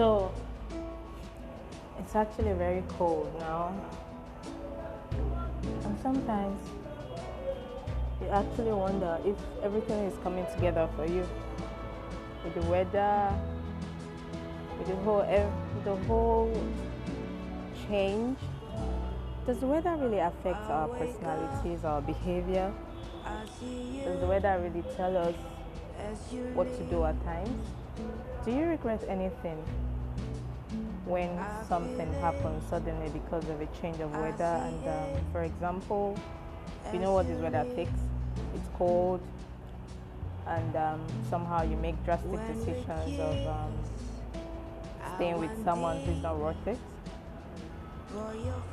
So it's actually very cold now. And sometimes you actually wonder if everything is coming together for you. With the weather, with the whole the whole change. Does the weather really affect our personalities, our behavior? Does the weather really tell us what to do at times? Do you regret anything when something happens suddenly because of a change of weather? And um, for example, you know what this weather takes? It's cold, and um, somehow you make drastic decisions of um, staying with someone who's not worth it.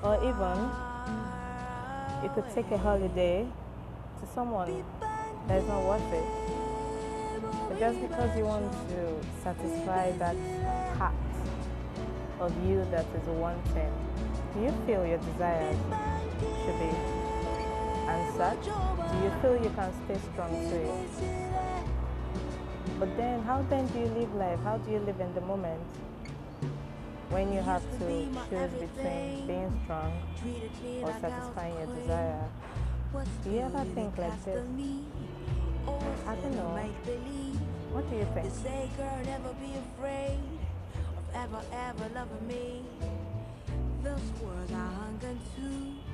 Or even you could take a holiday to someone that's not worth it. But just because you want to satisfy that part of you that is wanting, do you feel your desires should be answered? Do you feel you can stay strong to it? But then, how then do you live life? How do you live in the moment? When you have to choose between being strong or satisfying your desire, do you ever think like this? I don't know. What do you think? Ever, ever loving me. Those words I hung on